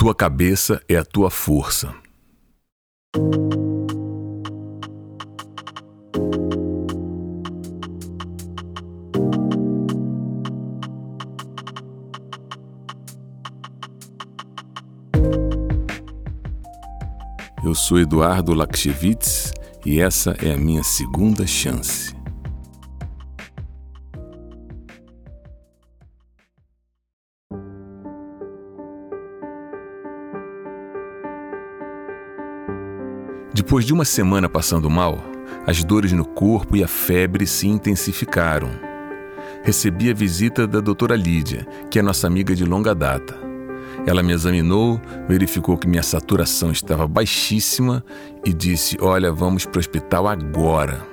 Tua cabeça é a tua força. Eu sou Eduardo Lakshevitz e essa é a minha segunda chance. Depois de uma semana passando mal, as dores no corpo e a febre se intensificaram. Recebi a visita da doutora Lídia, que é nossa amiga de longa data. Ela me examinou, verificou que minha saturação estava baixíssima e disse: Olha, vamos para o hospital agora.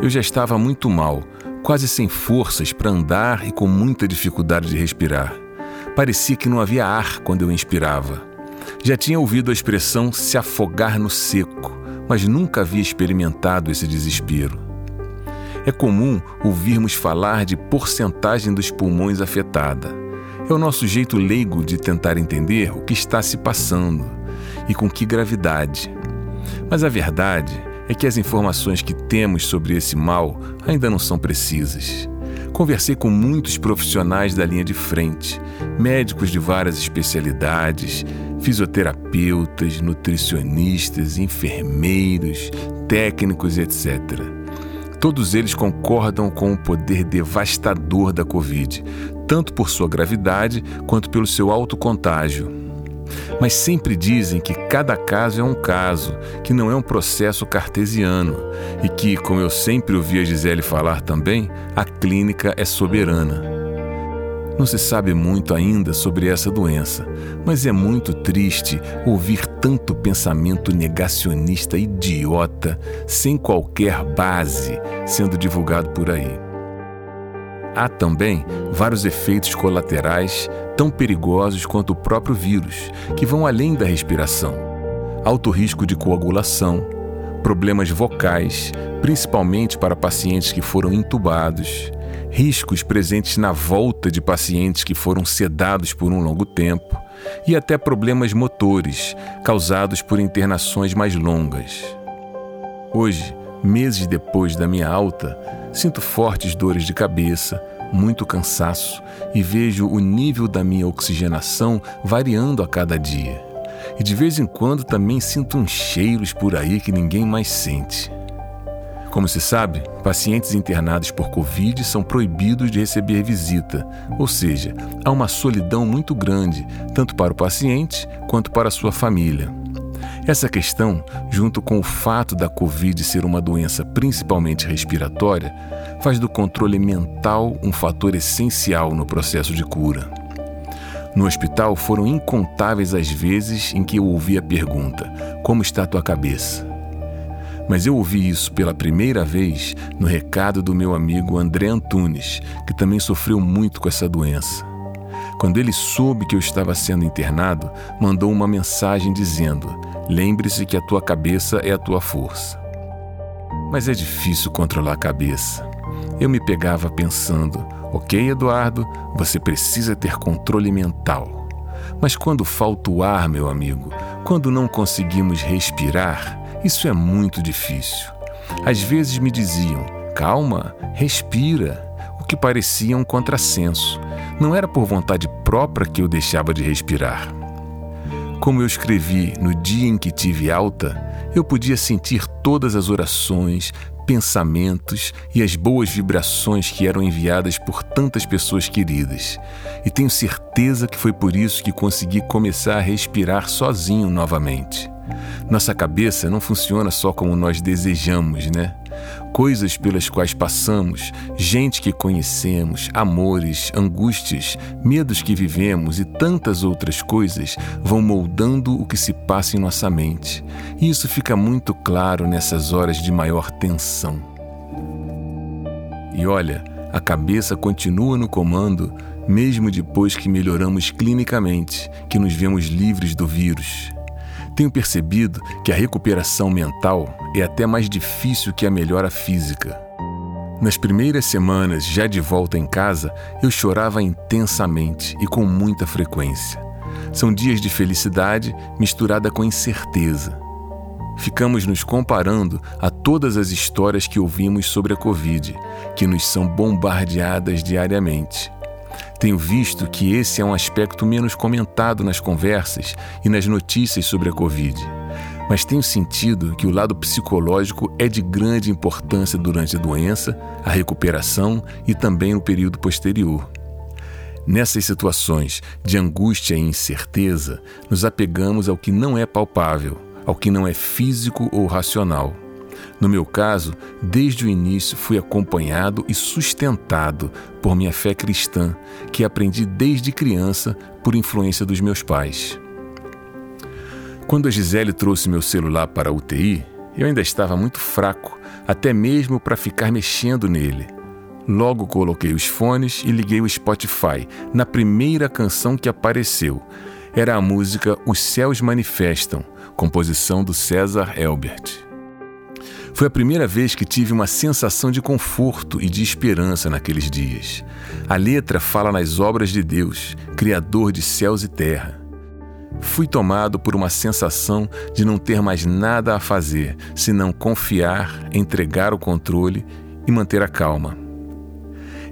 Eu já estava muito mal, quase sem forças para andar e com muita dificuldade de respirar. Parecia que não havia ar quando eu inspirava. Já tinha ouvido a expressão se afogar no seco, mas nunca havia experimentado esse desespero. É comum ouvirmos falar de porcentagem dos pulmões afetada. É o nosso jeito leigo de tentar entender o que está se passando e com que gravidade. Mas a verdade é que as informações que temos sobre esse mal ainda não são precisas. Conversei com muitos profissionais da linha de frente, médicos de várias especialidades, fisioterapeutas, nutricionistas, enfermeiros, técnicos, etc. Todos eles concordam com o poder devastador da Covid, tanto por sua gravidade quanto pelo seu alto contágio. Mas sempre dizem que cada caso é um caso, que não é um processo cartesiano e que, como eu sempre ouvi a Gisele falar também, a clínica é soberana. Não se sabe muito ainda sobre essa doença, mas é muito triste ouvir tanto pensamento negacionista idiota, sem qualquer base, sendo divulgado por aí. Há também vários efeitos colaterais tão perigosos quanto o próprio vírus, que vão além da respiração. Alto risco de coagulação, problemas vocais, principalmente para pacientes que foram intubados, riscos presentes na volta de pacientes que foram sedados por um longo tempo e até problemas motores causados por internações mais longas. Hoje, meses depois da minha alta, sinto fortes dores de cabeça, muito cansaço e vejo o nível da minha oxigenação variando a cada dia. E de vez em quando também sinto uns cheiros por aí que ninguém mais sente. Como se sabe, pacientes internados por Covid são proibidos de receber visita, ou seja, há uma solidão muito grande, tanto para o paciente quanto para a sua família. Essa questão, junto com o fato da Covid ser uma doença principalmente respiratória, faz do controle mental um fator essencial no processo de cura. No hospital foram incontáveis as vezes em que eu ouvi a pergunta: Como está a tua cabeça? Mas eu ouvi isso pela primeira vez no recado do meu amigo André Antunes, que também sofreu muito com essa doença. Quando ele soube que eu estava sendo internado, mandou uma mensagem dizendo: Lembre-se que a tua cabeça é a tua força. Mas é difícil controlar a cabeça. Eu me pegava pensando: Ok, Eduardo, você precisa ter controle mental. Mas quando falta o ar, meu amigo, quando não conseguimos respirar, isso é muito difícil. Às vezes me diziam: calma, respira, o que parecia um contrassenso. Não era por vontade própria que eu deixava de respirar. Como eu escrevi no dia em que tive alta, eu podia sentir todas as orações, pensamentos e as boas vibrações que eram enviadas por tantas pessoas queridas. E tenho certeza que foi por isso que consegui começar a respirar sozinho novamente. Nossa cabeça não funciona só como nós desejamos, né? Coisas pelas quais passamos, gente que conhecemos, amores, angústias, medos que vivemos e tantas outras coisas vão moldando o que se passa em nossa mente. E isso fica muito claro nessas horas de maior tensão. E olha, a cabeça continua no comando mesmo depois que melhoramos clinicamente, que nos vemos livres do vírus. Tenho percebido que a recuperação mental é até mais difícil que a melhora física. Nas primeiras semanas, já de volta em casa, eu chorava intensamente e com muita frequência. São dias de felicidade misturada com incerteza. Ficamos nos comparando a todas as histórias que ouvimos sobre a Covid, que nos são bombardeadas diariamente. Tenho visto que esse é um aspecto menos comentado nas conversas e nas notícias sobre a Covid. Mas tenho sentido que o lado psicológico é de grande importância durante a doença, a recuperação e também no período posterior. Nessas situações de angústia e incerteza, nos apegamos ao que não é palpável, ao que não é físico ou racional. No meu caso, desde o início fui acompanhado e sustentado por minha fé cristã, que aprendi desde criança por influência dos meus pais. Quando a Gisele trouxe meu celular para a UTI, eu ainda estava muito fraco, até mesmo para ficar mexendo nele. Logo coloquei os fones e liguei o Spotify na primeira canção que apareceu. Era a música Os Céus Manifestam, composição do César Elbert. Foi a primeira vez que tive uma sensação de conforto e de esperança naqueles dias. A letra fala nas obras de Deus, Criador de céus e terra. Fui tomado por uma sensação de não ter mais nada a fazer senão confiar, entregar o controle e manter a calma.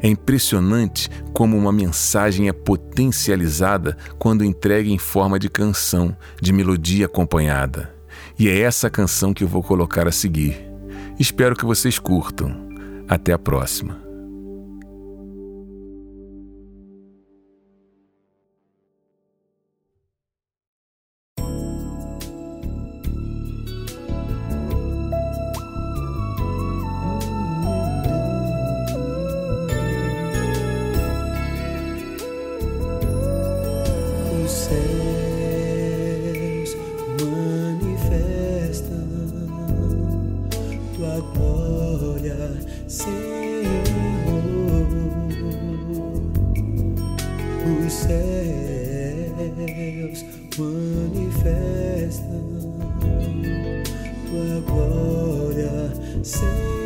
É impressionante como uma mensagem é potencializada quando entregue em forma de canção, de melodia acompanhada. E é essa canção que eu vou colocar a seguir. Espero que vocês curtam. Até a próxima. maravilhas. say.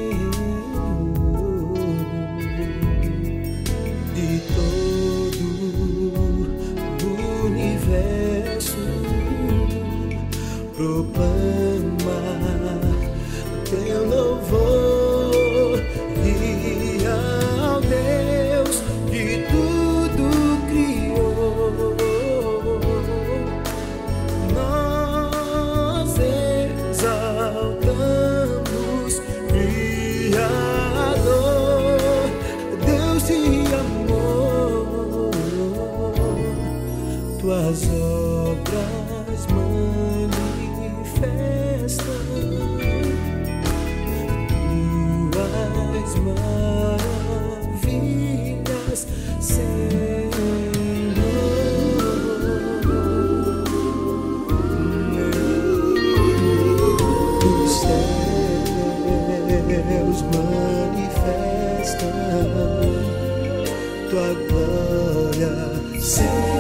Send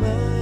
love.